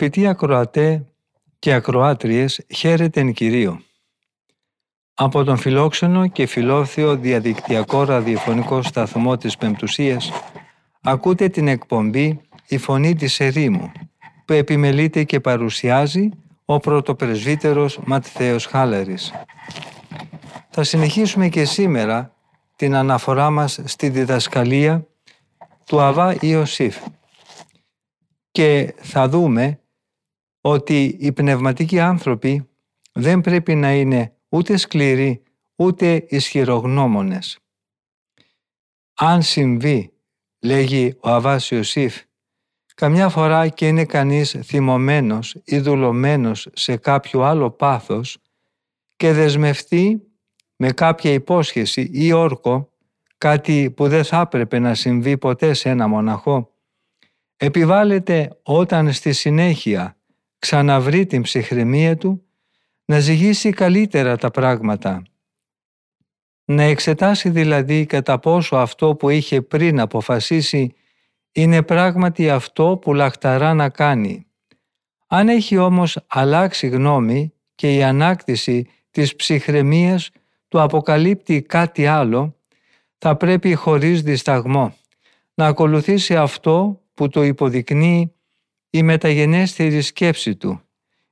Αγαπητοί ακροατέ και ακροάτριες, χαίρετε εν Κυρίω. Από τον φιλόξενο και φιλόθεο διαδικτυακό ραδιοφωνικό σταθμό της Πεμπτουσίας ακούτε την εκπομπή «Η Φωνή της Ερήμου» που επιμελείται και παρουσιάζει ο πρωτοπρεσβύτερος Ματθαίος Χάλαρης. Θα συνεχίσουμε και σήμερα την αναφορά μας στη διδασκαλία του Αβά Ιωσήφ και θα δούμε ότι οι πνευματικοί άνθρωποι δεν πρέπει να είναι ούτε σκληροί ούτε ισχυρογνώμονες. Αν συμβεί, λέγει ο Αβάς Ιωσήφ, καμιά φορά και είναι κανείς θυμωμένος ή δουλωμένος σε κάποιο άλλο πάθος και δεσμευτεί με κάποια υπόσχεση ή όρκο, κάτι που δεν θα έπρεπε να συμβεί ποτέ σε ένα μοναχό, επιβάλλεται όταν στη συνέχεια ξαναβρει την ψυχραιμία του να ζυγίσει καλύτερα τα πράγματα. Να εξετάσει δηλαδή κατά πόσο αυτό που είχε πριν αποφασίσει είναι πράγματι αυτό που λαχταρά να κάνει. Αν έχει όμως αλλάξει γνώμη και η ανάκτηση της ψυχραιμίας του αποκαλύπτει κάτι άλλο, θα πρέπει χωρίς δισταγμό να ακολουθήσει αυτό που το υποδεικνύει η μεταγενέστερη σκέψη του,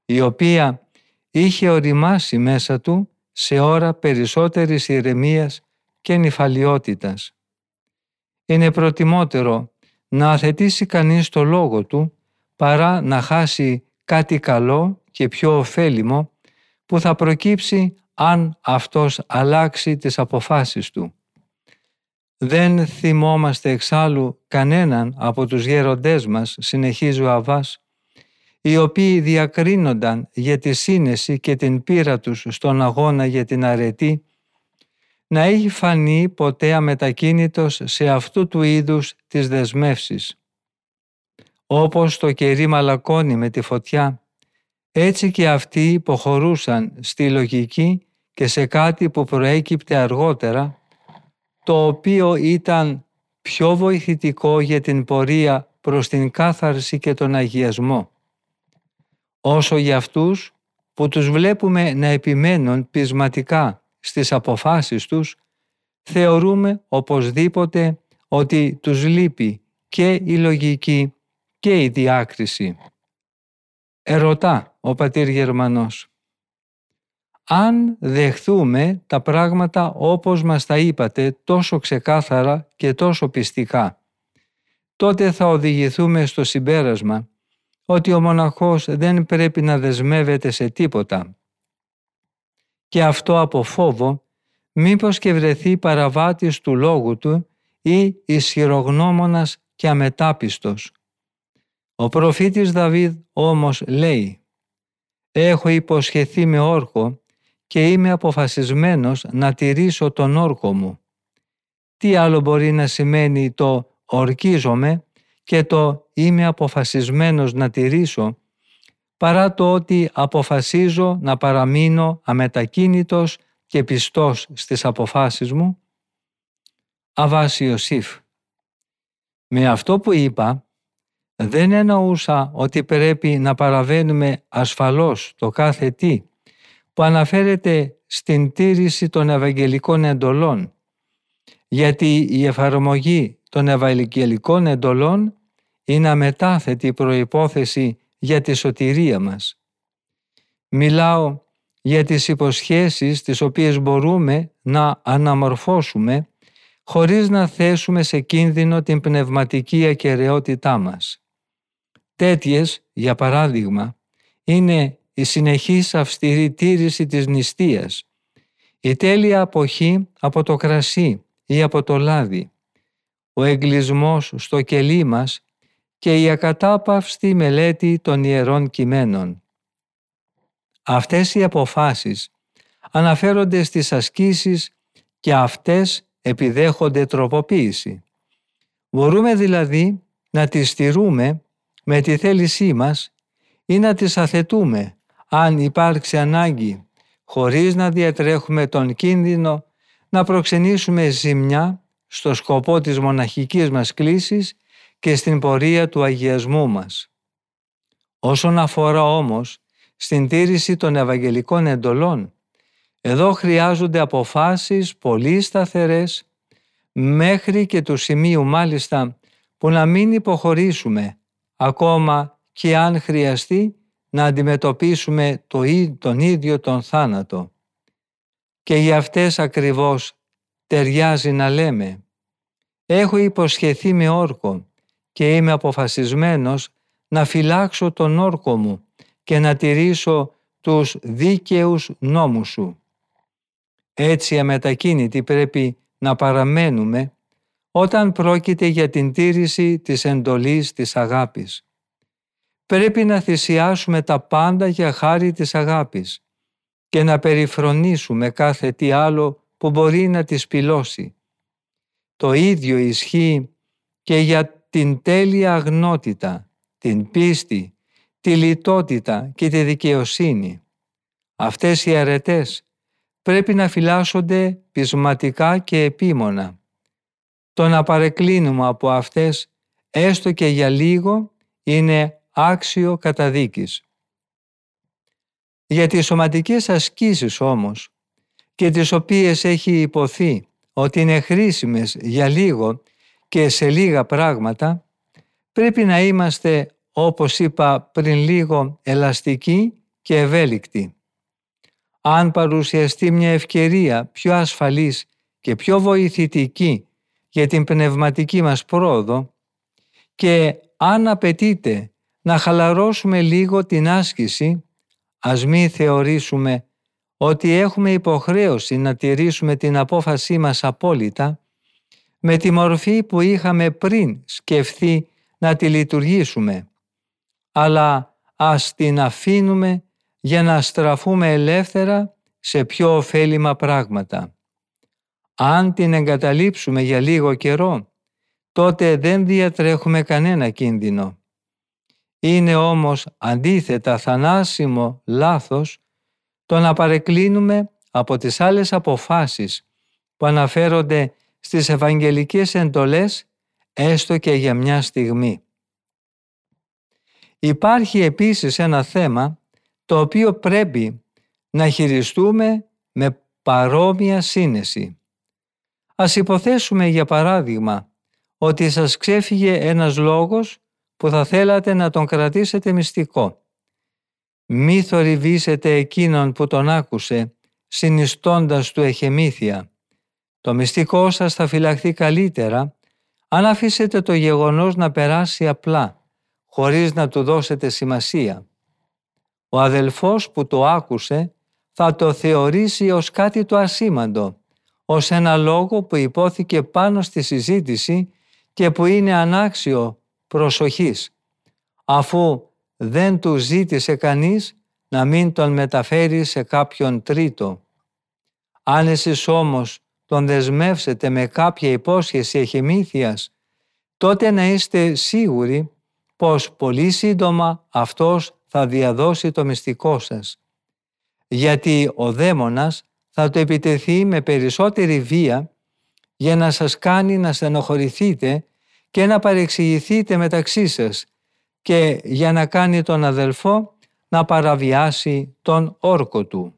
η οποία είχε οριμάσει μέσα του σε ώρα περισσότερης ηρεμίας και νυφαλιότητας. Είναι προτιμότερο να αθετήσει κανείς το λόγο του παρά να χάσει κάτι καλό και πιο ωφέλιμο που θα προκύψει αν αυτός αλλάξει τις αποφάσεις του. Δεν θυμόμαστε εξάλλου κανέναν από τους γέροντές μας, συνεχίζει ο Αβάς, οι οποίοι διακρίνονταν για τη σύνεση και την πείρα τους στον αγώνα για την αρετή, να έχει φανεί ποτέ αμετακίνητος σε αυτού του είδους τις δεσμεύσεις. Όπως το κερί μαλακώνει με τη φωτιά, έτσι και αυτοί υποχωρούσαν στη λογική και σε κάτι που προέκυπτε αργότερα το οποίο ήταν πιο βοηθητικό για την πορεία προς την κάθαρση και τον αγιασμό. Όσο για αυτούς που τους βλέπουμε να επιμένουν πεισματικά στις αποφάσεις τους, θεωρούμε οπωσδήποτε ότι τους λείπει και η λογική και η διάκριση. Ερωτά ο πατήρ Γερμανός αν δεχθούμε τα πράγματα όπως μας τα είπατε τόσο ξεκάθαρα και τόσο πιστικά, τότε θα οδηγηθούμε στο συμπέρασμα ότι ο μοναχός δεν πρέπει να δεσμεύεται σε τίποτα. Και αυτό από φόβο, μήπως και βρεθεί παραβάτης του λόγου του ή ισχυρογνώμονας και αμετάπιστος. Ο προφήτης Δαβίδ όμως λέει «Έχω υποσχεθεί με όρκο και είμαι αποφασισμένος να τηρήσω τον όρκο μου. Τι άλλο μπορεί να σημαίνει το ορκίζομαι και το είμαι αποφασισμένος να τηρήσω παρά το ότι αποφασίζω να παραμείνω αμετακίνητος και πιστός στις αποφάσεις μου; Αβάση Ιωσήφ. Με αυτό που είπα δεν εννοούσα ότι πρέπει να παραβαίνουμε ασφαλώς το κάθε τι που αναφέρεται στην τήρηση των Ευαγγελικών εντολών, γιατί η εφαρμογή των Ευαγγελικών εντολών είναι αμετάθετη προϋπόθεση για τη σωτηρία μας. Μιλάω για τις υποσχέσεις τις οποίες μπορούμε να αναμορφώσουμε χωρίς να θέσουμε σε κίνδυνο την πνευματική ακαιρεότητά μας. Τέτοιες, για παράδειγμα, είναι η συνεχής αυστηρή τήρηση της νηστείας, η τέλεια αποχή από το κρασί ή από το λάδι, ο εγκλισμός στο κελί μας και η ακατάπαυστη μελέτη των Ιερών Κειμένων. Αυτές οι αποφάσεις αναφέρονται στις ασκήσεις και αυτές επιδέχονται τροποποίηση. Μπορούμε δηλαδή να τις στηρούμε με τη θέλησή μας ή να τις αθετούμε αν υπάρξει ανάγκη χωρίς να διατρέχουμε τον κίνδυνο να προξενήσουμε ζημιά στο σκοπό της μοναχικής μας κλίσης και στην πορεία του αγιασμού μας. Όσον αφορά όμως στην τήρηση των Ευαγγελικών εντολών, εδώ χρειάζονται αποφάσεις πολύ σταθερές μέχρι και του σημείου μάλιστα που να μην υποχωρήσουμε ακόμα και αν χρειαστεί να αντιμετωπίσουμε το, τον ίδιο τον θάνατο. Και για αυτές ακριβώς ταιριάζει να λέμε «Έχω υποσχεθεί με όρκο και είμαι αποφασισμένος να φυλάξω τον όρκο μου και να τηρήσω τους δίκαιους νόμους σου». Έτσι αμετακίνητοι πρέπει να παραμένουμε όταν πρόκειται για την τήρηση της εντολής της αγάπης. Πρέπει να θυσιάσουμε τα πάντα για χάρη της αγάπης και να περιφρονήσουμε κάθε τι άλλο που μπορεί να τη σπηλώσει. Το ίδιο ισχύει και για την τέλεια αγνότητα, την πίστη, τη λιτότητα και τη δικαιοσύνη. Αυτές οι αρετές πρέπει να φυλάσσονται πεισματικά και επίμονα. Το να παρεκκλίνουμε από αυτές έστω και για λίγο είναι άξιο καταδίκης. Για τις σωματικές ασκήσεις όμως και τις οποίες έχει υποθεί ότι είναι χρήσιμες για λίγο και σε λίγα πράγματα, πρέπει να είμαστε, όπως είπα πριν λίγο, ελαστικοί και ευέλικτοι. Αν παρουσιαστεί μια ευκαιρία πιο ασφαλής και πιο βοηθητική για την πνευματική μας πρόοδο και αν απαιτείται να χαλαρώσουμε λίγο την άσκηση, ας μη θεωρήσουμε ότι έχουμε υποχρέωση να τηρήσουμε την απόφασή μας απόλυτα με τη μορφή που είχαμε πριν σκεφτεί να τη λειτουργήσουμε, αλλά ας την αφήνουμε για να στραφούμε ελεύθερα σε πιο ωφέλιμα πράγματα. Αν την εγκαταλείψουμε για λίγο καιρό, τότε δεν διατρέχουμε κανένα κίνδυνο. Είναι όμως αντίθετα θανάσιμο λάθος το να παρεκκλίνουμε από τις άλλες αποφάσεις που αναφέρονται στις Ευαγγελικές εντολές έστω και για μια στιγμή. Υπάρχει επίσης ένα θέμα το οποίο πρέπει να χειριστούμε με παρόμοια σύνεση. Ας υποθέσουμε για παράδειγμα ότι σας ξέφυγε ένας λόγος που θα θέλατε να τον κρατήσετε μυστικό. Μη θορυβήσετε εκείνον που τον άκουσε, συνιστώντας του εχεμήθεια. Το μυστικό σας θα φυλαχθεί καλύτερα αν αφήσετε το γεγονός να περάσει απλά, χωρίς να του δώσετε σημασία. Ο αδελφός που το άκουσε θα το θεωρήσει ως κάτι το ασήμαντο, ως ένα λόγο που υπόθηκε πάνω στη συζήτηση και που είναι ανάξιο προσοχής, αφού δεν του ζήτησε κανείς να μην τον μεταφέρει σε κάποιον τρίτο. Αν εσείς όμως τον δεσμεύσετε με κάποια υπόσχεση εχημήθειας, τότε να είστε σίγουροι πως πολύ σύντομα αυτός θα διαδώσει το μυστικό σας. Γιατί ο δαίμονας θα το επιτεθεί με περισσότερη βία για να σας κάνει να στενοχωρηθείτε και να παρεξηγηθείτε μεταξύ σας και για να κάνει τον αδελφό να παραβιάσει τον όρκο του.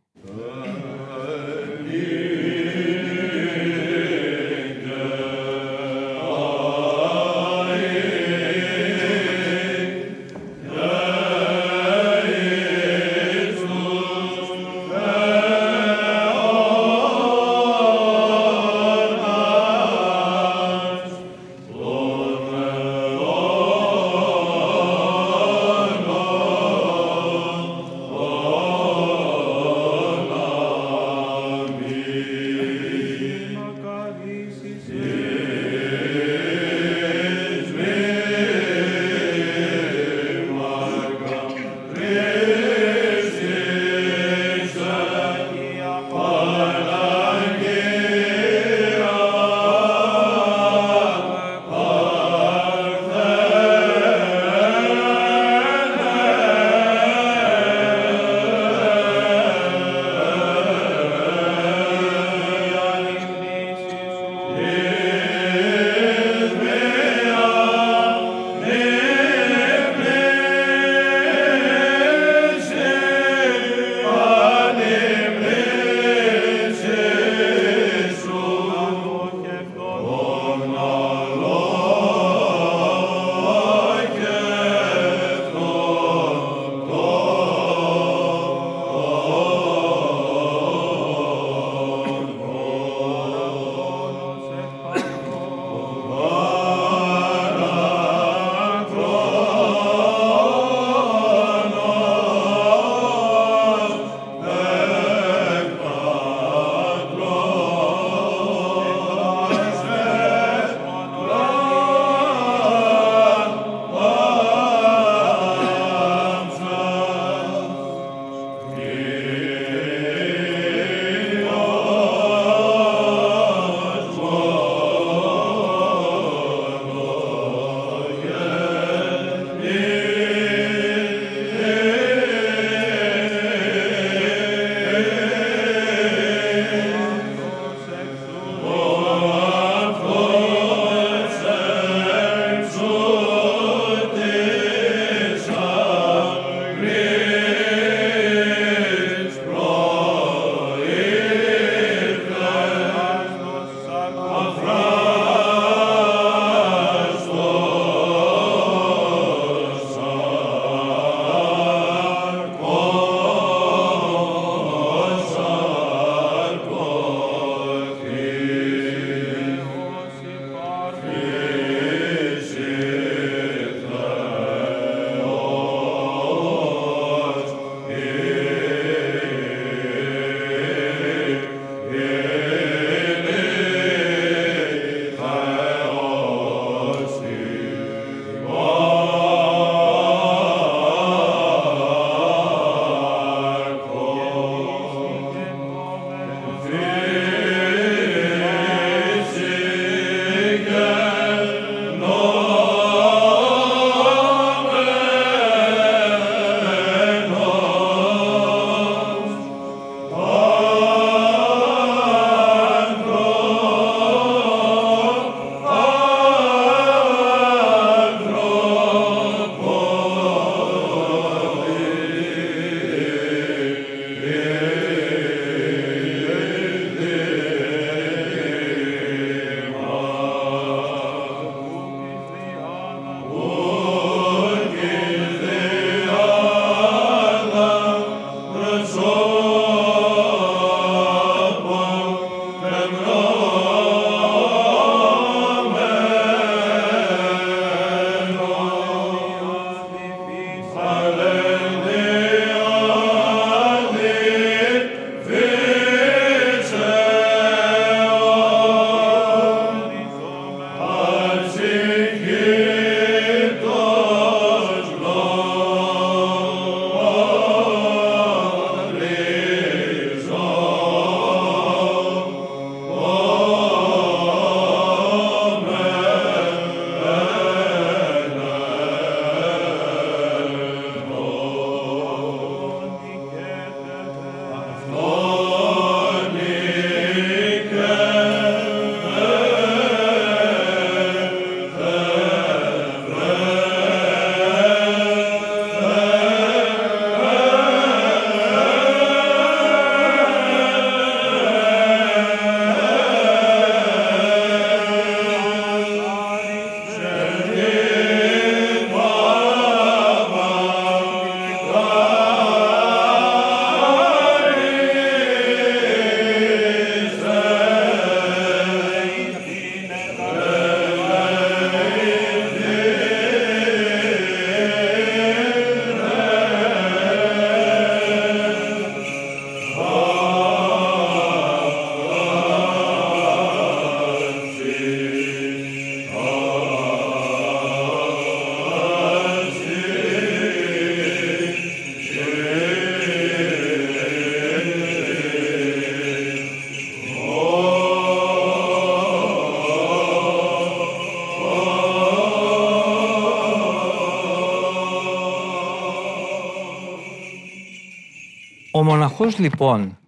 Μοναχός λοιπόν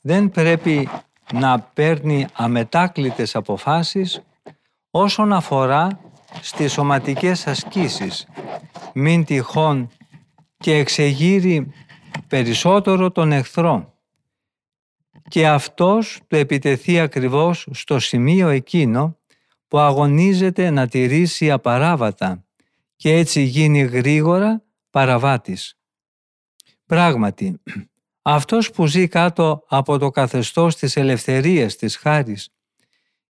δεν πρέπει να παίρνει αμετάκλητες αποφάσεις όσον αφορά στις σωματικές ασκήσεις. Μην τυχόν και εξεγείρει περισσότερο τον εχθρό. Και αυτός του επιτεθεί ακριβώς στο σημείο εκείνο που αγωνίζεται να τηρήσει απαράβατα και έτσι γίνει γρήγορα παραβάτης. Πράγματι, αυτός που ζει κάτω από το καθεστώς της ελευθερίας της χάρης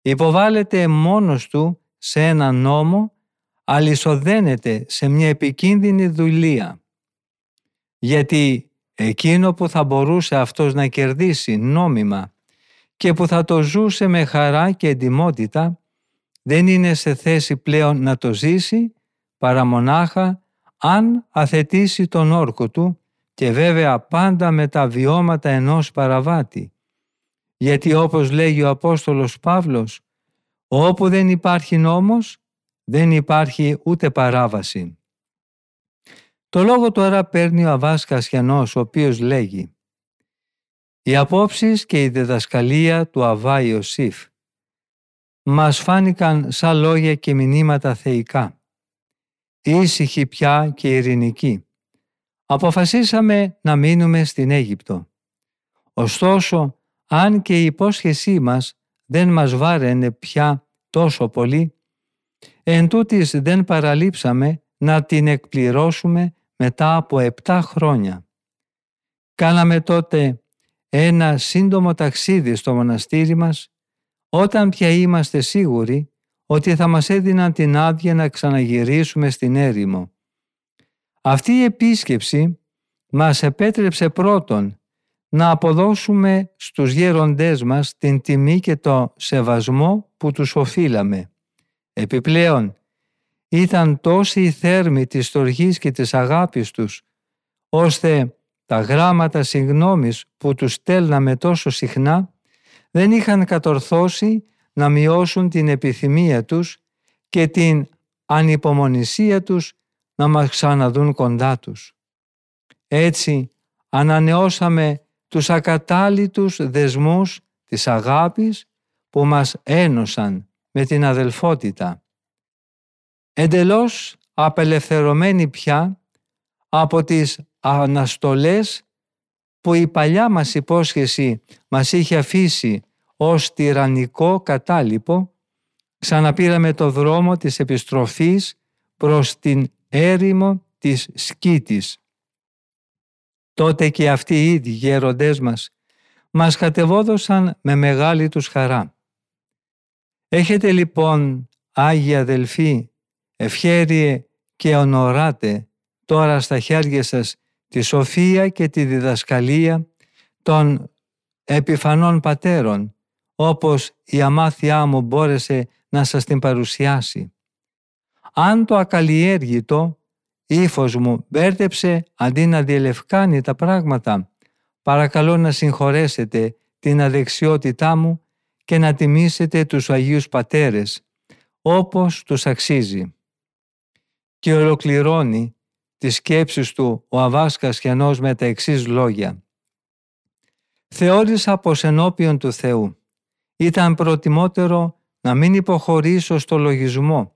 υποβάλλεται μόνος του σε ένα νόμο, αλυσοδένεται σε μια επικίνδυνη δουλεία. Γιατί εκείνο που θα μπορούσε αυτός να κερδίσει νόμιμα και που θα το ζούσε με χαρά και εντιμότητα, δεν είναι σε θέση πλέον να το ζήσει παρά μονάχα αν αθετήσει τον όρκο του και βέβαια πάντα με τα βιώματα ενός παραβάτη. Γιατί όπως λέγει ο Απόστολος Παύλος, όπου δεν υπάρχει νόμος, δεν υπάρχει ούτε παράβαση. Το λόγο τώρα παίρνει ο Αβάς Κασιανός, ο οποίος λέγει «Οι απόψεις και η διδασκαλία του Αβά Ιωσήφ μας φάνηκαν σαν λόγια και μηνύματα θεϊκά, ήσυχοι πια και ειρηνικοί αποφασίσαμε να μείνουμε στην Αίγυπτο. Ωστόσο, αν και η υπόσχεσή μας δεν μας βάραινε πια τόσο πολύ, εν τούτης δεν παραλείψαμε να την εκπληρώσουμε μετά από επτά χρόνια. Κάναμε τότε ένα σύντομο ταξίδι στο μοναστήρι μας, όταν πια είμαστε σίγουροι ότι θα μας έδιναν την άδεια να ξαναγυρίσουμε στην έρημο. Αυτή η επίσκεψη μας επέτρεψε πρώτον να αποδώσουμε στους γέροντές μας την τιμή και το σεβασμό που τους οφείλαμε. Επιπλέον, ήταν τόση η θέρμη της στοργής και της αγάπης τους, ώστε τα γράμματα συγνώμης που τους στέλναμε τόσο συχνά δεν είχαν κατορθώσει να μειώσουν την επιθυμία τους και την ανυπομονησία τους να μας ξαναδούν κοντά τους. Έτσι ανανεώσαμε τους ακατάλητους δεσμούς της αγάπης που μας ένωσαν με την αδελφότητα. Εντελώς απελευθερωμένοι πια από τις αναστολές που η παλιά μας υπόσχεση μας είχε αφήσει ως τυραννικό κατάλοιπο, ξαναπήραμε το δρόμο της επιστροφής προς την έρημο της Σκήτης. Τότε και αυτοί οι ίδιοι γέροντές μας μας κατεβόδωσαν με μεγάλη τους χαρά. Έχετε λοιπόν, Άγιοι αδελφοί, ευχέριε και ονοράτε τώρα στα χέρια σας τη σοφία και τη διδασκαλία των επιφανών πατέρων, όπως η αμάθειά μου μπόρεσε να σας την παρουσιάσει. Αν το ακαλλιέργητο ύφος μου μπέρδεψε αντί να διελευκάνει τα πράγματα, παρακαλώ να συγχωρέσετε την αδεξιότητά μου και να τιμήσετε τους Αγίους Πατέρες, όπως τους αξίζει. Και ολοκληρώνει τις σκέψεις του ο Αβάσκας Χιανός με τα εξής λόγια. Θεώρησα πως ενώπιον του Θεού ήταν προτιμότερο να μην υποχωρήσω στο λογισμό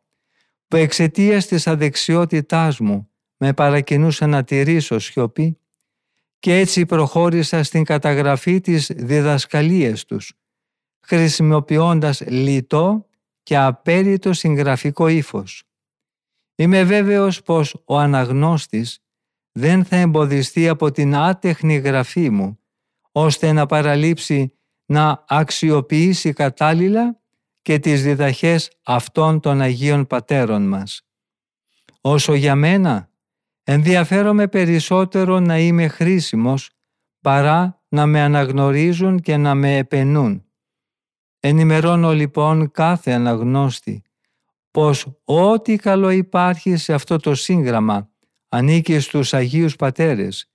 που εξαιτίας της αδεξιότητάς μου με παρακινούσε να τηρήσω σιωπή και έτσι προχώρησα στην καταγραφή της διδασκαλίας τους, χρησιμοποιώντας λιτό και απέριτο συγγραφικό ύφος. Είμαι βέβαιος πως ο αναγνώστης δεν θα εμποδιστεί από την άτεχνη γραφή μου, ώστε να παραλείψει να αξιοποιήσει κατάλληλα και τις διδαχές αυτών των Αγίων Πατέρων μας. Όσο για μένα, ενδιαφέρομαι περισσότερο να είμαι χρήσιμος παρά να με αναγνωρίζουν και να με επενούν. Ενημερώνω λοιπόν κάθε αναγνώστη πως ό,τι καλό υπάρχει σε αυτό το σύγγραμμα ανήκει στους Αγίους Πατέρες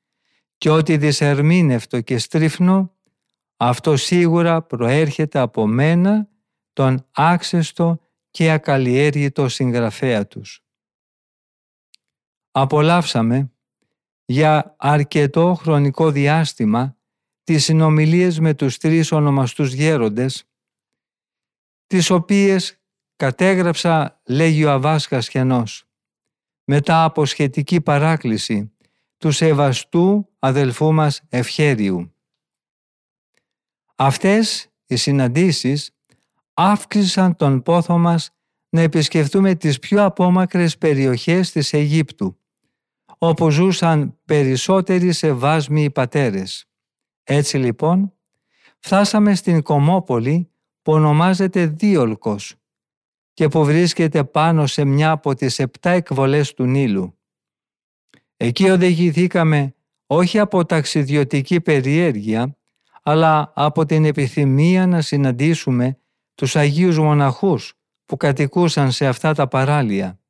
και ότι δυσερμήνευτο και στρίφνο αυτό σίγουρα προέρχεται από μένα τον άξεστο και ακαλλιέργητο συγγραφέα τους. Απολαύσαμε για αρκετό χρονικό διάστημα τις συνομιλίες με τους τρεις ονομαστούς γέροντες, τις οποίες κατέγραψα, λέγει ο Αβάσκας Χιανός, μετά από σχετική παράκληση του σεβαστού αδελφού μας Ευχέριου. Αυτές οι συναντήσεις αύξησαν τον πόθο μας να επισκεφτούμε τις πιο απόμακρες περιοχές της Αιγύπτου, όπου ζούσαν περισσότεροι σεβάσμιοι πατέρες. Έτσι λοιπόν, φτάσαμε στην Κομόπολη που ονομάζεται Δίολκος και που βρίσκεται πάνω σε μια από τις επτά εκβολές του Νείλου. Εκεί οδηγηθήκαμε όχι από ταξιδιωτική περιέργεια, αλλά από την επιθυμία να συναντήσουμε τους Αγίους Μοναχούς που κατοικούσαν σε αυτά τα παράλια.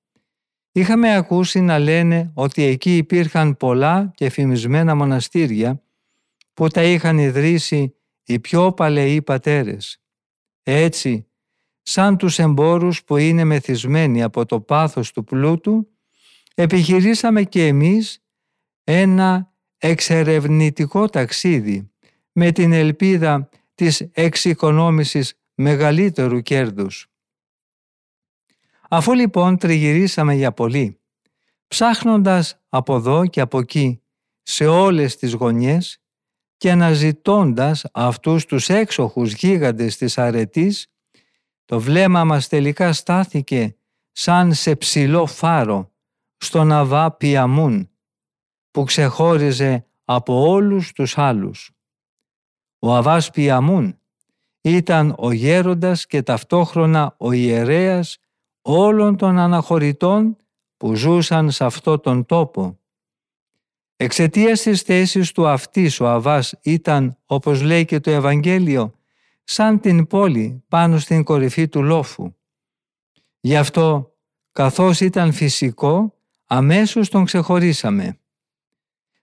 Είχαμε ακούσει να λένε ότι εκεί υπήρχαν πολλά και φημισμένα μοναστήρια που τα είχαν ιδρύσει οι πιο παλαιοί πατέρες. Έτσι, σαν τους εμπόρους που είναι μεθυσμένοι από το πάθος του πλούτου, επιχειρήσαμε και εμείς ένα εξερευνητικό ταξίδι με την ελπίδα της εξοικονόμησης μεγαλύτερου κέρδους. Αφού λοιπόν τριγυρίσαμε για πολύ, ψάχνοντας από εδώ και από εκεί σε όλες τις γωνιές και αναζητώντας αυτούς τους έξοχους γίγαντες της αρετής, το βλέμμα μας τελικά στάθηκε σαν σε ψηλό φάρο στον Αβά Πιαμούν που ξεχώριζε από όλους τους άλλους. Ο Αβάς Πιαμούν ήταν ο γέροντας και ταυτόχρονα ο ιερέας όλων των αναχωρητών που ζούσαν σε αυτό τον τόπο. Εξαιτίας της θέσης του αυτής ο Αβάς ήταν, όπως λέει και το Ευαγγέλιο, σαν την πόλη πάνω στην κορυφή του λόφου. Γι' αυτό, καθώς ήταν φυσικό, αμέσως τον ξεχωρίσαμε.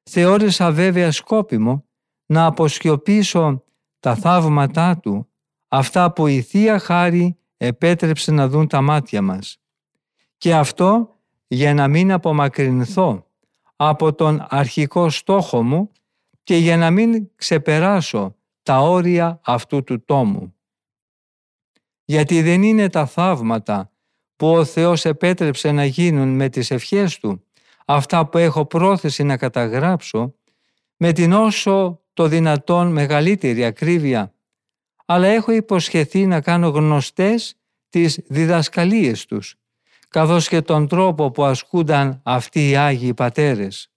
Θεώρησα βέβαια σκόπιμο να αποσκιωπήσω τα θαύματά του, αυτά που η Θεία Χάρη επέτρεψε να δουν τα μάτια μας. Και αυτό για να μην απομακρυνθώ από τον αρχικό στόχο μου και για να μην ξεπεράσω τα όρια αυτού του τόμου. Γιατί δεν είναι τα θαύματα που ο Θεός επέτρεψε να γίνουν με τις ευχές Του, αυτά που έχω πρόθεση να καταγράψω, με την όσο το δυνατόν μεγαλύτερη ακρίβεια, αλλά έχω υποσχεθεί να κάνω γνωστές τις διδασκαλίες τους, καθώς και τον τρόπο που ασκούνταν αυτοί οι Άγιοι Πατέρες.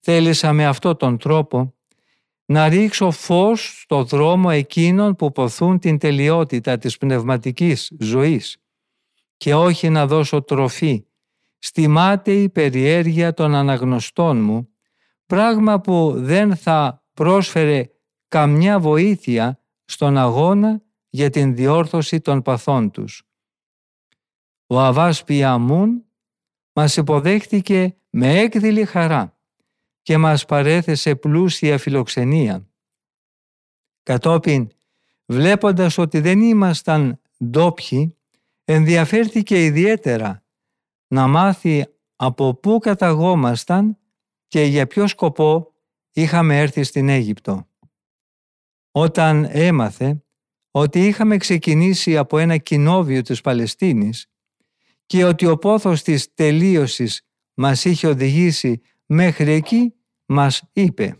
Θέλησα με αυτόν τον τρόπο να ρίξω φως στο δρόμο εκείνων που ποθούν την τελειότητα της πνευματικής ζωής και όχι να δώσω τροφή στη μάταιη περιέργεια των αναγνωστών μου, πράγμα που δεν θα πρόσφερε καμιά βοήθεια στον αγώνα για την διόρθωση των παθών τους. Ο Αβάς Πιαμούν μας υποδέχτηκε με έκδηλη χαρά και μας παρέθεσε πλούσια φιλοξενία. Κατόπιν, βλέποντας ότι δεν ήμασταν ντόπιοι, ενδιαφέρθηκε ιδιαίτερα να μάθει από πού καταγόμασταν και για ποιο σκοπό είχαμε έρθει στην Αίγυπτο. Όταν έμαθε ότι είχαμε ξεκινήσει από ένα κοινόβιο της Παλαιστίνης και ότι ο πόθος της τελείωσης μας είχε οδηγήσει μέχρι εκεί, μας είπε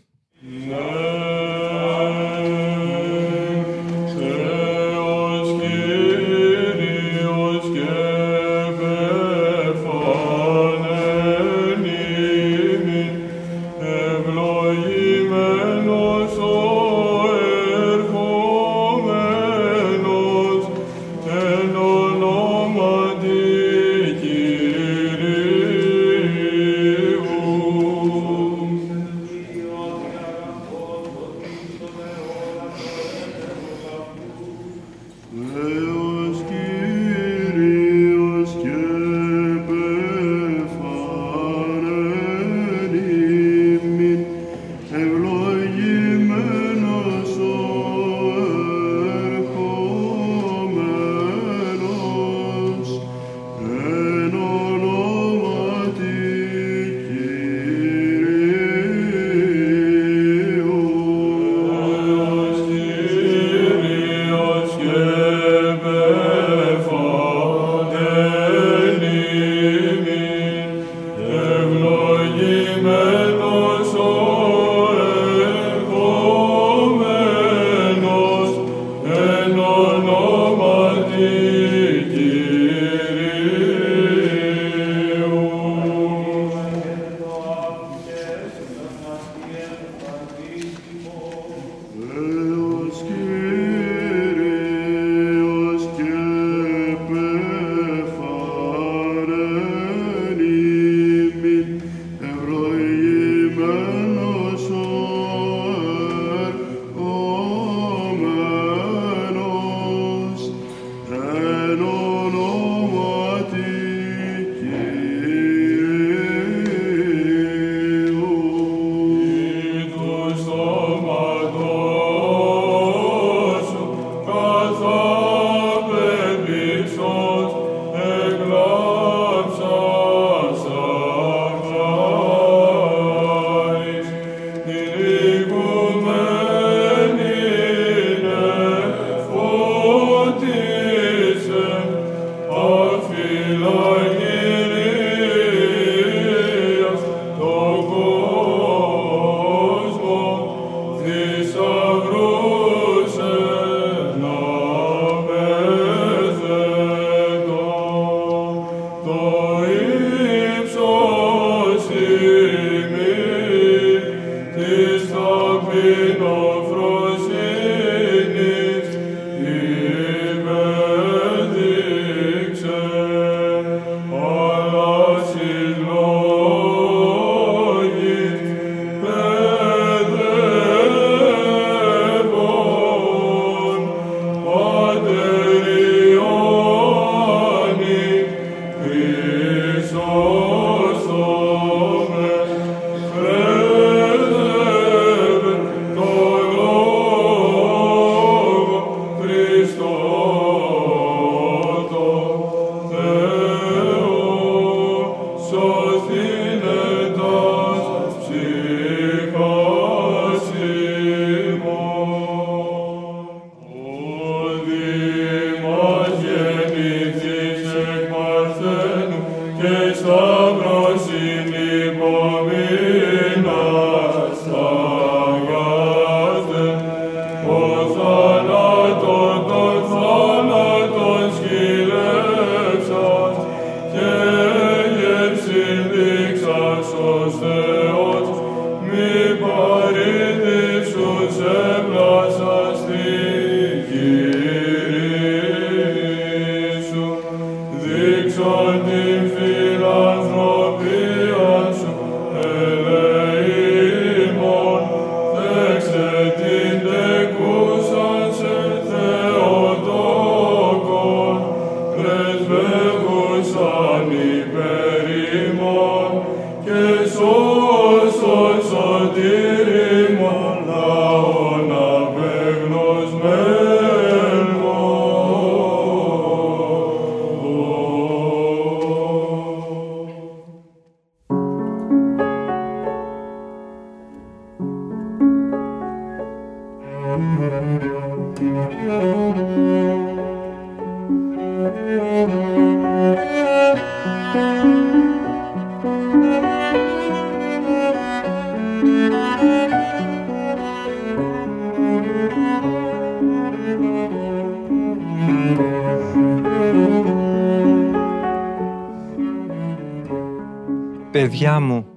Παιδιά μου,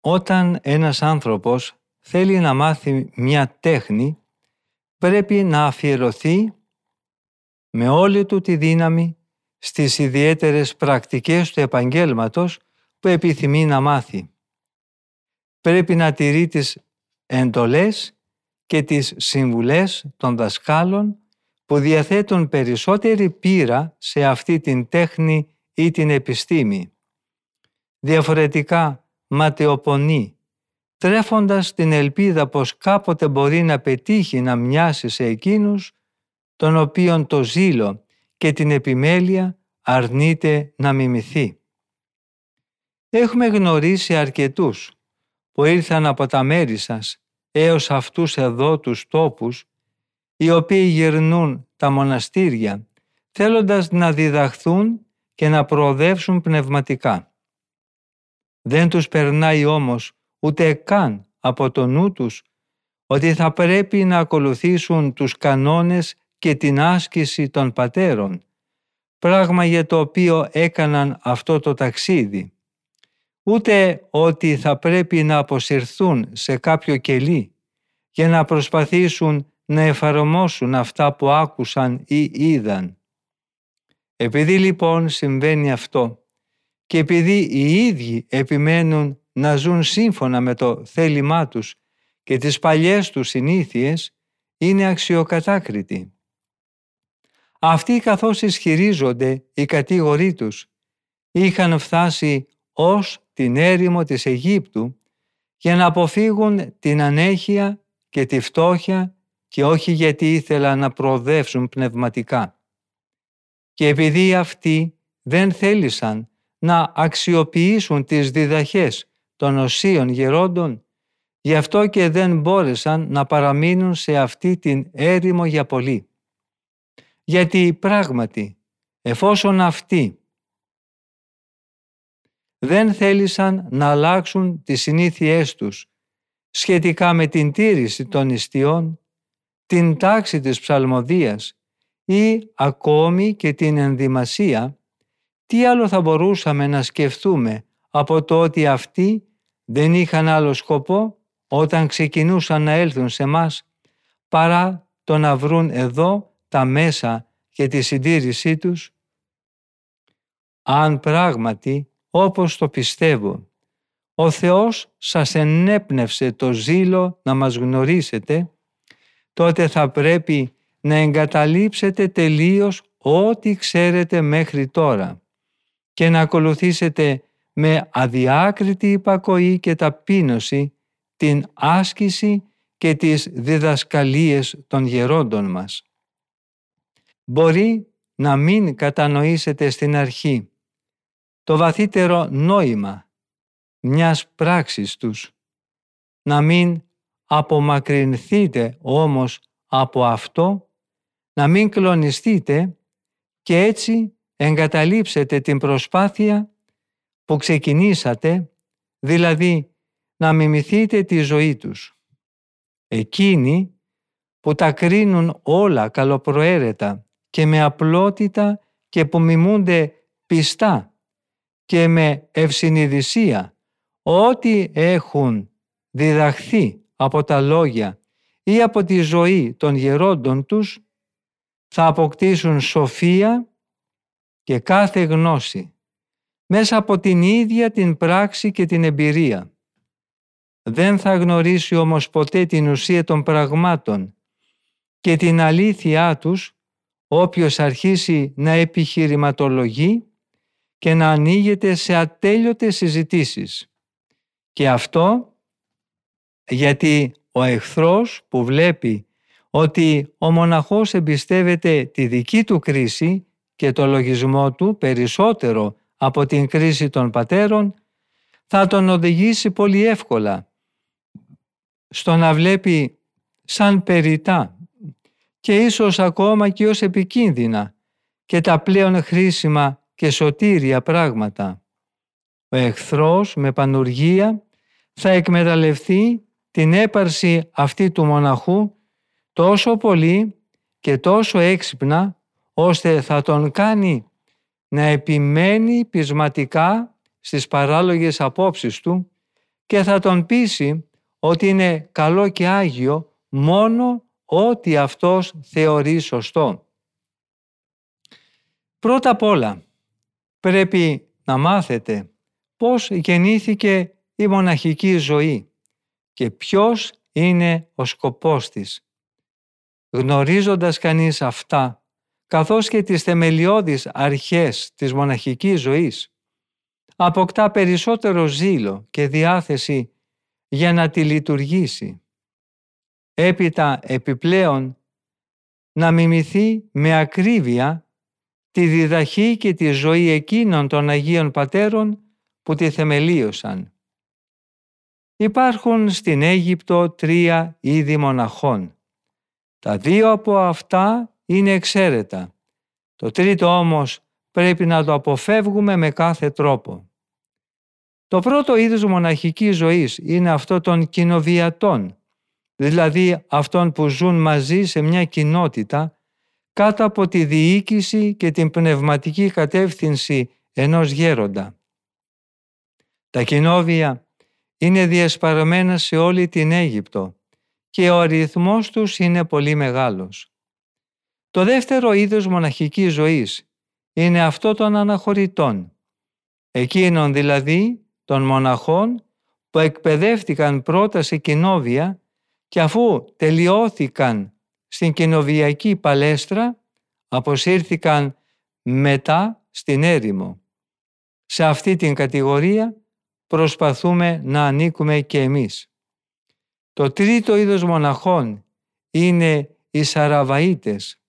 όταν ένας άνθρωπος θέλει να μάθει μια τέχνη, πρέπει να αφιερωθεί με όλη του τη δύναμη στις ιδιαίτερες πρακτικές του επαγγέλματος που επιθυμεί να μάθει. Πρέπει να τηρεί τις εντολές και τις συμβουλές των δασκάλων που διαθέτουν περισσότερη πείρα σε αυτή την τέχνη ή την επιστήμη. Διαφορετικά ματαιοπονεί, τρέφοντας την ελπίδα πως κάποτε μπορεί να πετύχει να μοιάσει σε εκείνους, τον οποίον το ζήλο και την επιμέλεια αρνείται να μιμηθεί. Έχουμε γνωρίσει αρκετούς που ήρθαν από τα μέρη σας έως αυτούς εδώ τους τόπους, οι οποίοι γυρνούν τα μοναστήρια, θέλοντας να διδαχθούν και να προοδεύσουν πνευματικά. Δεν τους περνάει όμως ούτε καν από το νου τους ότι θα πρέπει να ακολουθήσουν τους κανόνες και την άσκηση των πατέρων, πράγμα για το οποίο έκαναν αυτό το ταξίδι. Ούτε ότι θα πρέπει να αποσυρθούν σε κάποιο κελί για να προσπαθήσουν να εφαρμόσουν αυτά που άκουσαν ή είδαν. Επειδή λοιπόν συμβαίνει αυτό και επειδή οι ίδιοι επιμένουν να ζουν σύμφωνα με το θέλημά τους και τις παλιές τους συνήθειες, είναι αξιοκατάκριτοι. Αυτοί καθώς ισχυρίζονται οι κατήγοροί τους, είχαν φτάσει ως την έρημο της Αιγύπτου για να αποφύγουν την ανέχεια και τη φτώχεια και όχι γιατί ήθελαν να προοδεύσουν πνευματικά. Και επειδή αυτοί δεν θέλησαν να αξιοποιήσουν τις διδαχές των οσίων γερόντων, γι' αυτό και δεν μπόρεσαν να παραμείνουν σε αυτή την έρημο για πολύ. Γιατί πράγματι, εφόσον αυτοί δεν θέλησαν να αλλάξουν τις συνήθειές τους σχετικά με την τήρηση των ιστιών, την τάξη της ψαλμοδίας ή ακόμη και την ενδυμασία, τι άλλο θα μπορούσαμε να σκεφτούμε από το ότι αυτοί δεν είχαν άλλο σκοπό όταν ξεκινούσαν να έλθουν σε μας παρά το να βρουν εδώ τα μέσα και τη συντήρησή τους; Αν πράγματι, όπως το πιστεύω, ο Θεός σας ενέπνευσε το ζήλο να μας γνωρίσετε, τότε θα πρέπει να εγκαταλείψετε τελείως ό,τι ξέρετε μέχρι τώρα και να ακολουθήσετε με αδιάκριτη υπακοή και ταπείνωση την άσκηση και τις διδασκαλίες των γερόντων μας. Μπορεί να μην κατανοήσετε στην αρχή το βαθύτερο νόημα μιας πράξης τους, να μην απομακρυνθείτε όμως από αυτό, να μην κλονιστείτε και έτσι εγκαταλείψετε την προσπάθεια που ξεκινήσατε, δηλαδή να μιμηθείτε τη ζωή τους. Εκείνοι που τα κρίνουν όλα καλοπροαίρετα και με απλότητα και που μιμούνται πιστά και με ευσυνειδησία ό,τι έχουν διδαχθεί από τα λόγια ή από τη ζωή των γερόντων τους θα αποκτήσουν σοφία και κάθε γνώση μέσα από την ίδια την πράξη και την εμπειρία. Δεν θα γνωρίσει όμως ποτέ την ουσία των πραγμάτων και την αλήθειά τους όποιος αρχίσει να επιχειρηματολογεί και να ανοίγεται σε ατέλειωτες συζητήσεις. Και αυτό γιατί ο εχθρός που βλέπει ότι ο μοναχός εμπιστεύεται τη δική του κρίση και το λογισμό του περισσότερο από την κρίση των πατέρων, θα τον οδηγήσει πολύ εύκολα στο να βλέπει σαν περιτά και ίσως ακόμα και ως επικίνδυνα και τα πλέον χρήσιμα και σωτήρια πράγματα. Ο εχθρός με πανουργία θα εκμεταλλευτεί την έπαρση αυτή του μοναχού τόσο πολύ και τόσο έξυπνα ώστε θα τον κάνει να επιμένει πεισματικά στις παράλογες απόψεις του και θα τον πείσει ότι είναι καλό και άγιο μόνο ό,τι αυτός θεωρεί σωστό. Πρώτα απ' όλα πρέπει να μάθετε πώς γεννήθηκε η μοναχική ζωή και ποιος είναι ο σκοπός της. Γνωρίζοντας κανείς αυτά, καθώς και τις θεμελιώδεις αρχές της μοναχικής ζωής, αποκτά περισσότερο ζήλο και διάθεση για να τη λειτουργήσει. Έπειτα επιπλέον να μιμηθεί με ακρίβεια τη διδαχή και τη ζωή εκείνων των Αγίων Πατέρων που τη θεμελίωσαν. Υπάρχουν στην Αίγυπτο τρία είδη μοναχών. Τα δύο από αυτά είναι εξαίρετα. Το τρίτο όμως πρέπει να το αποφεύγουμε με κάθε τρόπο. Το πρώτο είδος μοναχικής ζωής είναι αυτό των κοινοβιατών, δηλαδή αυτών που ζουν μαζί σε μια κοινότητα κάτω από τη διοίκηση και την πνευματική κατεύθυνση ενός γέροντα. Τα κοινόβια είναι διασπαραμένα σε όλη την Αίγυπτο και ο αριθμός τους είναι πολύ μεγάλος. Το δεύτερο είδος μοναχικής ζωής είναι αυτό των αναχωρητών, εκείνων δηλαδή των μοναχών που εκπαιδεύτηκαν πρώτα σε κοινόβια και αφού τελειώθηκαν στην κοινοβιακή παλέστρα αποσύρθηκαν μετά στην έρημο. Σε αυτή την κατηγορία προσπαθούμε να ανήκουμε και εμείς. Το τρίτο είδος μοναχών είναι οι Σαραβαΐτες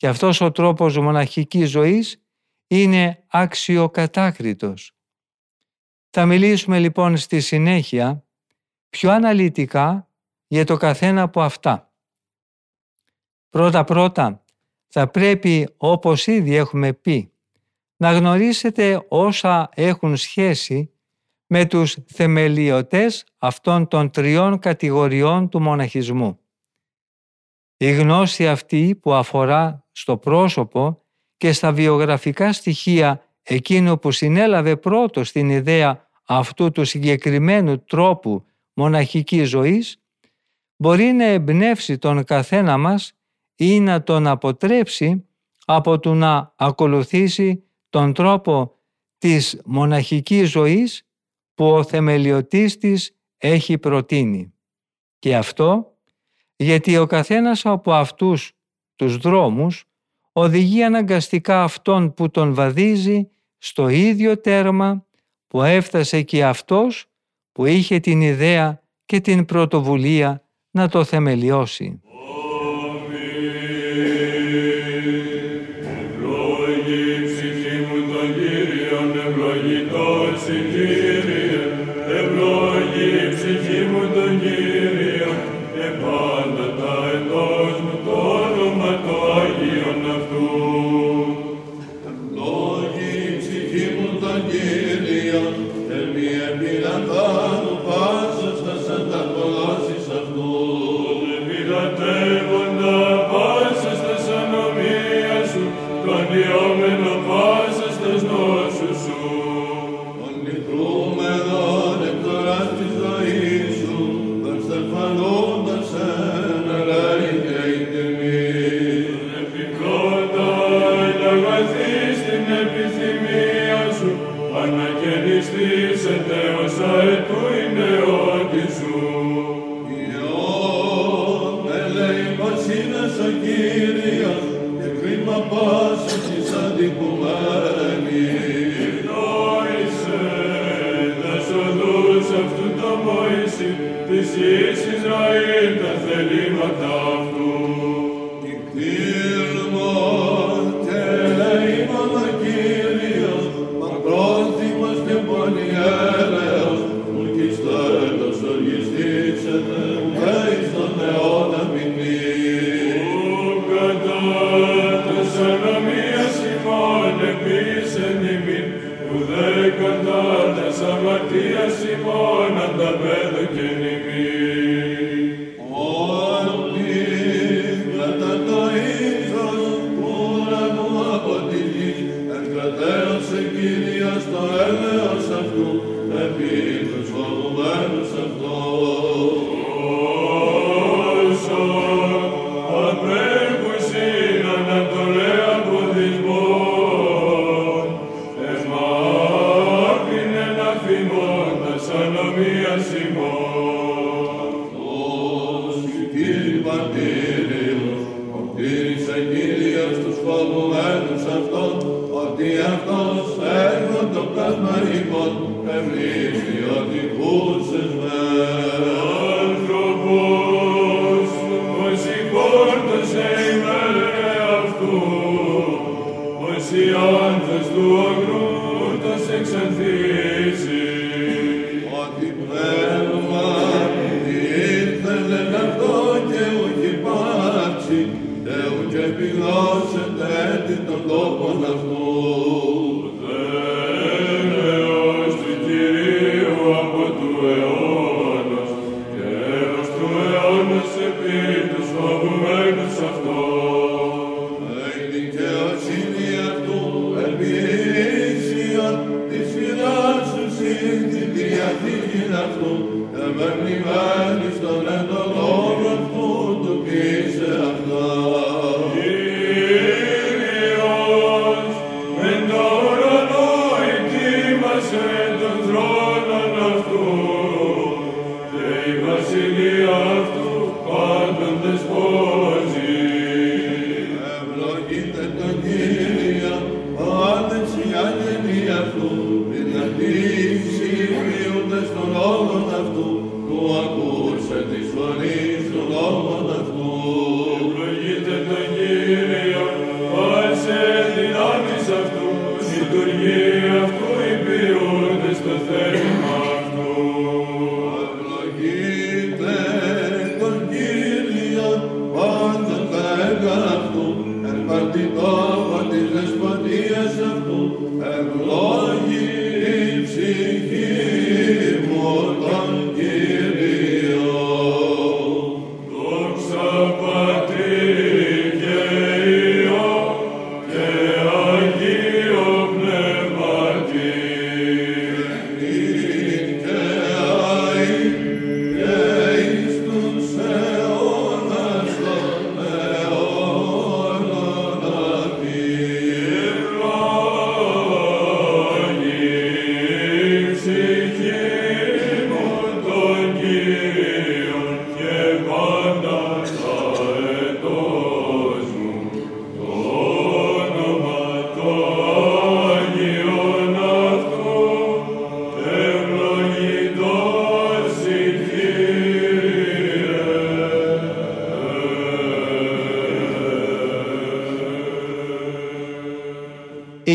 και αυτός ο τρόπος μοναχικής ζωής είναι αξιοκατάκριτος. Θα μιλήσουμε λοιπόν στη συνέχεια πιο αναλυτικά για το καθένα από αυτά. Πρώτα-πρώτα θα πρέπει όπως ήδη έχουμε πει να γνωρίσετε όσα έχουν σχέση με τους θεμελιωτές αυτών των τριών κατηγοριών του μοναχισμού. Η γνώση αυτή που αφορά στο πρόσωπο και στα βιογραφικά στοιχεία εκείνου που συνέλαβε πρώτος στην ιδέα αυτού του συγκεκριμένου τρόπου μοναχικής ζωής, μπορεί να εμπνεύσει τον καθένα μας ή να τον αποτρέψει από το να ακολουθήσει τον τρόπο της μοναχικής ζωής που ο θεμελιωτής της έχει προτείνει. Και αυτό γιατί ο καθένας από αυτούς τους δρόμους οδηγεί αναγκαστικά αυτόν που τον βαδίζει στο ίδιο τέρμα που έφτασε και αυτός που είχε την ιδέα και την πρωτοβουλία να το θεμελιώσει. ότι αυτός έργο το πράγμα λοιπόν εμνήσει ότι πούσες με. Άνθρωπος, όσοι πόρτασε ημέρα αυτού, όσοι άνθες του αγρού το εξανθήσει. Ότι πνεύμα ήρθεν εν αυτό και ουκ υπάρξει, εου και επιδόσε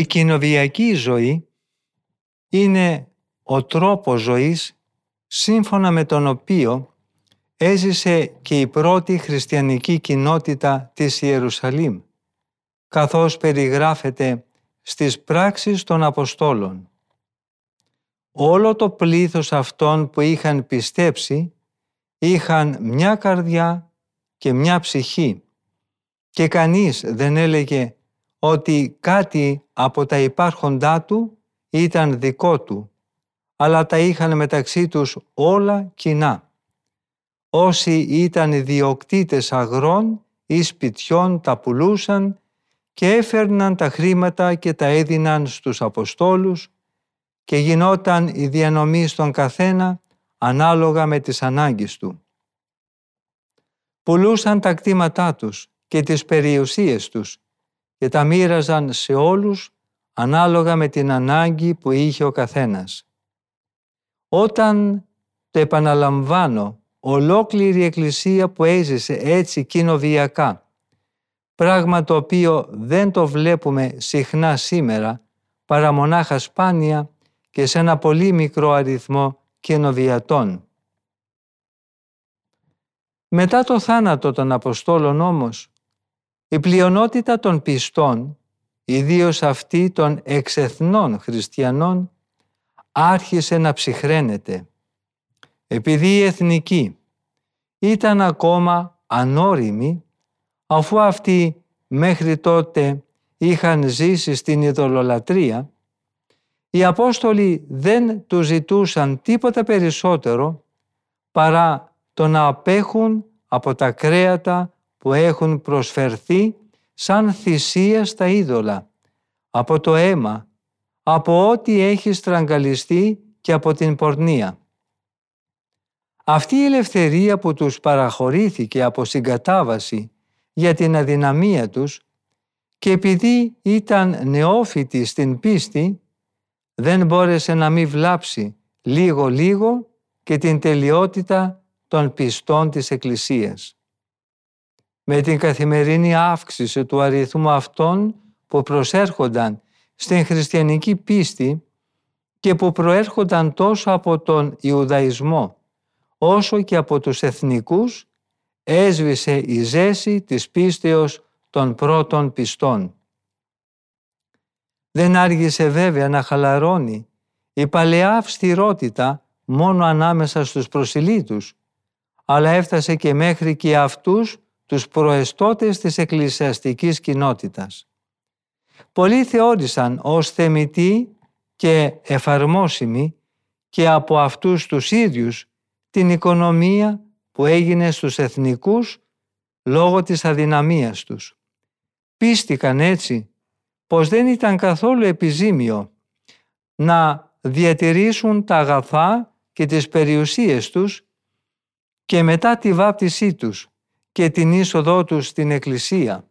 Η κοινοβιακή ζωή είναι ο τρόπος ζωής σύμφωνα με τον οποίο έζησε και η πρώτη χριστιανική κοινότητα της Ιερουσαλήμ, καθώς περιγράφεται στις πράξεις των Αποστόλων. Όλο το πλήθος αυτών που είχαν πιστέψει είχαν μια καρδιά και μια ψυχή και κανείς δεν έλεγε ότι κάτι από τα υπάρχοντά του ήταν δικό του, αλλά τα είχαν μεταξύ τους όλα κοινά. Όσοι ήταν ιδιοκτήτες αγρών ή σπιτιών τα πουλούσαν και έφερναν τα χρήματα και τα έδιναν στους Αποστόλους και γινόταν η διανομή στον καθένα ανάλογα με τις ανάγκες του. Πουλούσαν τα κτήματά τους και τις περιουσίες τους και τα μοίραζαν σε όλους ανάλογα με την ανάγκη που είχε ο καθένας. Όταν το επαναλαμβάνω, ολόκληρη η Εκκλησία που έζησε έτσι κοινοβιακά, πράγμα το οποίο δεν το βλέπουμε συχνά σήμερα, παρά μονάχα σπάνια και σε ένα πολύ μικρό αριθμό κοινοβιατών. Μετά το θάνατο των Αποστόλων όμως, η πλειονότητα των πιστών, ιδίως αυτή των εξεθνών χριστιανών, άρχισε να ψυχραίνεται. Επειδή οι εθνικοί ήταν ακόμα ανώριμοι, αφού αυτοί μέχρι τότε είχαν ζήσει στην ειδωλολατρεία, οι Απόστολοι δεν τους ζητούσαν τίποτα περισσότερο παρά το να απέχουν από τα κρέατα που έχουν προσφερθεί σαν θυσία στα είδωλα, από το αίμα, από ό,τι έχει στραγγαλιστεί και από την πορνεία. Αυτή η ελευθερία που τους παραχωρήθηκε από συγκατάβαση για την αδυναμία τους και επειδή ήταν νεόφυτοι στην πίστη, δεν μπόρεσε να μην βλάψει λίγο-λίγο και την τελειότητα των πιστών της Εκκλησίας. Με την καθημερινή αύξηση του αριθμού αυτών που προσέρχονταν στην χριστιανική πίστη και που προέρχονταν τόσο από τον Ιουδαϊσμό όσο και από τους εθνικούς, έσβησε η ζέση της πίστεως των πρώτων πιστών. Δεν άργησε βέβαια να χαλαρώνει η παλαιά αυστηρότητα μόνο ανάμεσα στους προσιλήτους, αλλά έφτασε και μέχρι και αυτούς τους προεστώτες της εκκλησιαστικής κοινότητας. Πολλοί θεώρησαν ως θεμητοί και εφαρμόσιμοι και από αυτούς τους ίδιους την οικονομία που έγινε στους εθνικούς λόγω της αδυναμίας τους. Πίστηκαν έτσι πως δεν ήταν καθόλου επιζήμιο να διατηρήσουν τα αγαθά και τις περιουσίες τους και μετά τη βάπτισή τους και την είσοδό τους στην Εκκλησία.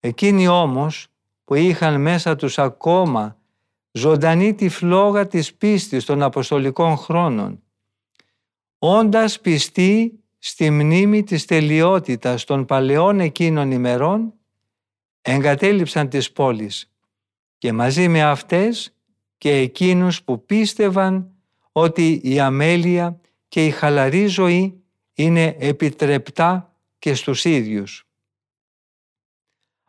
Εκείνοι όμως που είχαν μέσα τους ακόμα ζωντανή τη φλόγα της πίστης των Αποστολικών χρόνων, όντας πιστοί στη μνήμη της τελειότητας των παλαιών εκείνων ημερών, εγκατέλειψαν τις πόλεις και μαζί με αυτές και εκείνους που πίστευαν ότι η αμέλεια και η χαλαρή ζωή είναι επιτρεπτά και στους ίδιους.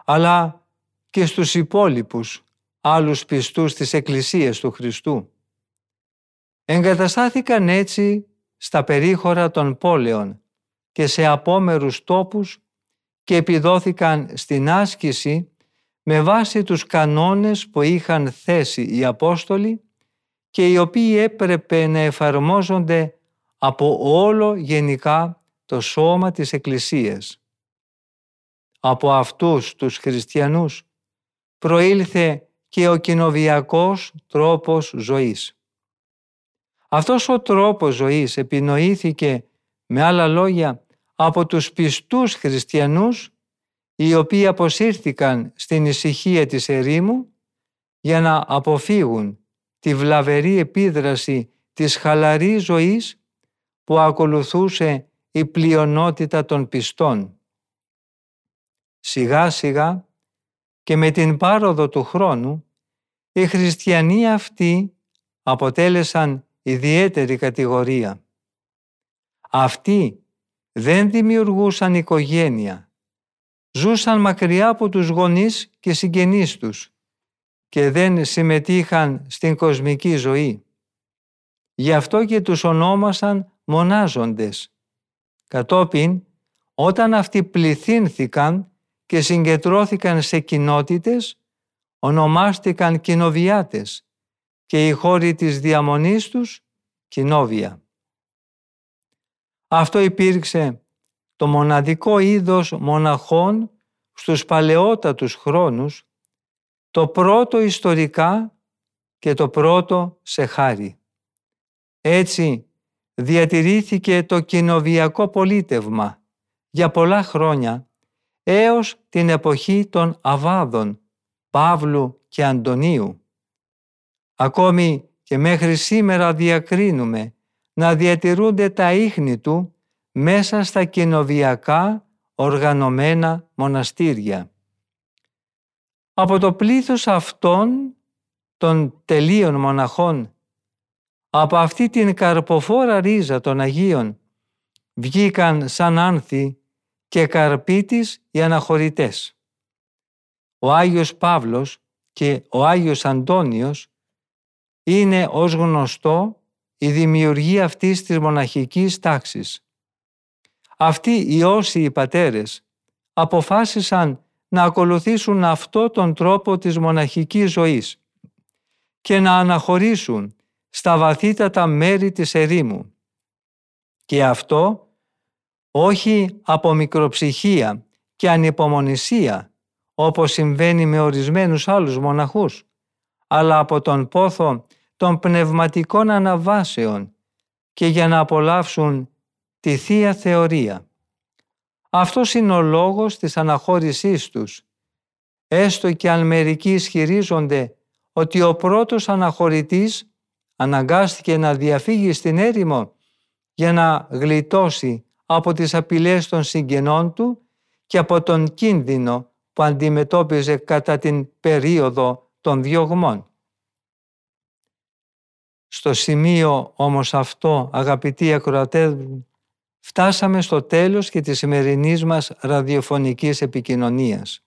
Αλλά και στους υπόλοιπους άλλους πιστούς της Εκκλησίας του Χριστού. Εγκαταστάθηκαν έτσι στα περίχωρα των πόλεων και σε απόμερους τόπους και επιδόθηκαν στην άσκηση με βάση τους κανόνες που είχαν θέσει οι Απόστολοι και οι οποίοι έπρεπε να εφαρμόζονται από όλο γενικά το σώμα της Εκκλησίας. Από αυτούς τους χριστιανούς προήλθε και ο κοινοβιακός τρόπος ζωής. Αυτός ο τρόπος ζωής επινοήθηκε με άλλα λόγια από τους πιστούς χριστιανούς οι οποίοι αποσύρθηκαν στην ησυχία της ερήμου για να αποφύγουν τη βλαβερή επίδραση της χαλαρής ζωής που ακολουθούσε η πλειονότητα των πιστών. Σιγά σιγά και με την πάροδο του χρόνου οι χριστιανοί αυτοί αποτέλεσαν ιδιαίτερη κατηγορία. Αυτοί δεν δημιουργούσαν οικογένεια. Ζούσαν μακριά από τους γονείς και συγγενείς τους και δεν συμμετείχαν στην κοσμική ζωή. Γι' αυτό και τους ονόμασαν μονάζοντες. Κατόπιν, όταν αυτοί πληθύνθηκαν και συγκεντρώθηκαν σε κοινότητες, ονομάστηκαν κοινοβιάτες και οι χώροι της διαμονής τους κοινόβια. Αυτό υπήρξε το μοναδικό είδος μοναχών στους παλαιότατους χρόνους, το πρώτο ιστορικά και το πρώτο σε χάρη. Έτσι διατηρήθηκε το κοινοβιακό πολίτευμα για πολλά χρόνια έως την εποχή των Αβάδων, Παύλου και Αντωνίου. Ακόμη και μέχρι σήμερα διακρίνουμε να διατηρούνται τα ίχνη του μέσα στα κοινοβιακά οργανωμένα μοναστήρια. Από το πλήθος αυτών των τελείων μοναχών, από αυτή την καρποφόρα ρίζα των Αγίων, βγήκαν σαν άνθη και καρπί οι αναχωρητές. Ο Άγιος Παύλος και ο Άγιος Αντώνιος είναι ως γνωστό η δημιουργία αυτής της μοναχικής τάξης. Αυτοί οι όσοι πατέρες αποφάσισαν να ακολουθήσουν αυτό τον τρόπο της μοναχικής ζωής και να αναχωρήσουν στα βαθύτατα μέρη της ερήμου. Και αυτό όχι από μικροψυχία και ανυπομονησία όπως συμβαίνει με ορισμένους άλλους μοναχούς, αλλά από τον πόθο των πνευματικών αναβάσεων και για να απολαύσουν τη Θεία Θεωρία. Αυτός είναι ο λόγος της αναχώρησής τους, έστω και αν μερικοί ισχυρίζονται ότι ο πρώτος αναχωρητής αναγκάστηκε να διαφύγει στην έρημο για να γλιτώσει από τις απειλές των συγγενών του και από τον κίνδυνο που αντιμετώπιζε κατά την περίοδο των διωγμών. Στο σημείο όμως αυτό, αγαπητοί ακροατές, φτάσαμε στο τέλος και της σημερινής μας ραδιοφωνικής επικοινωνίας.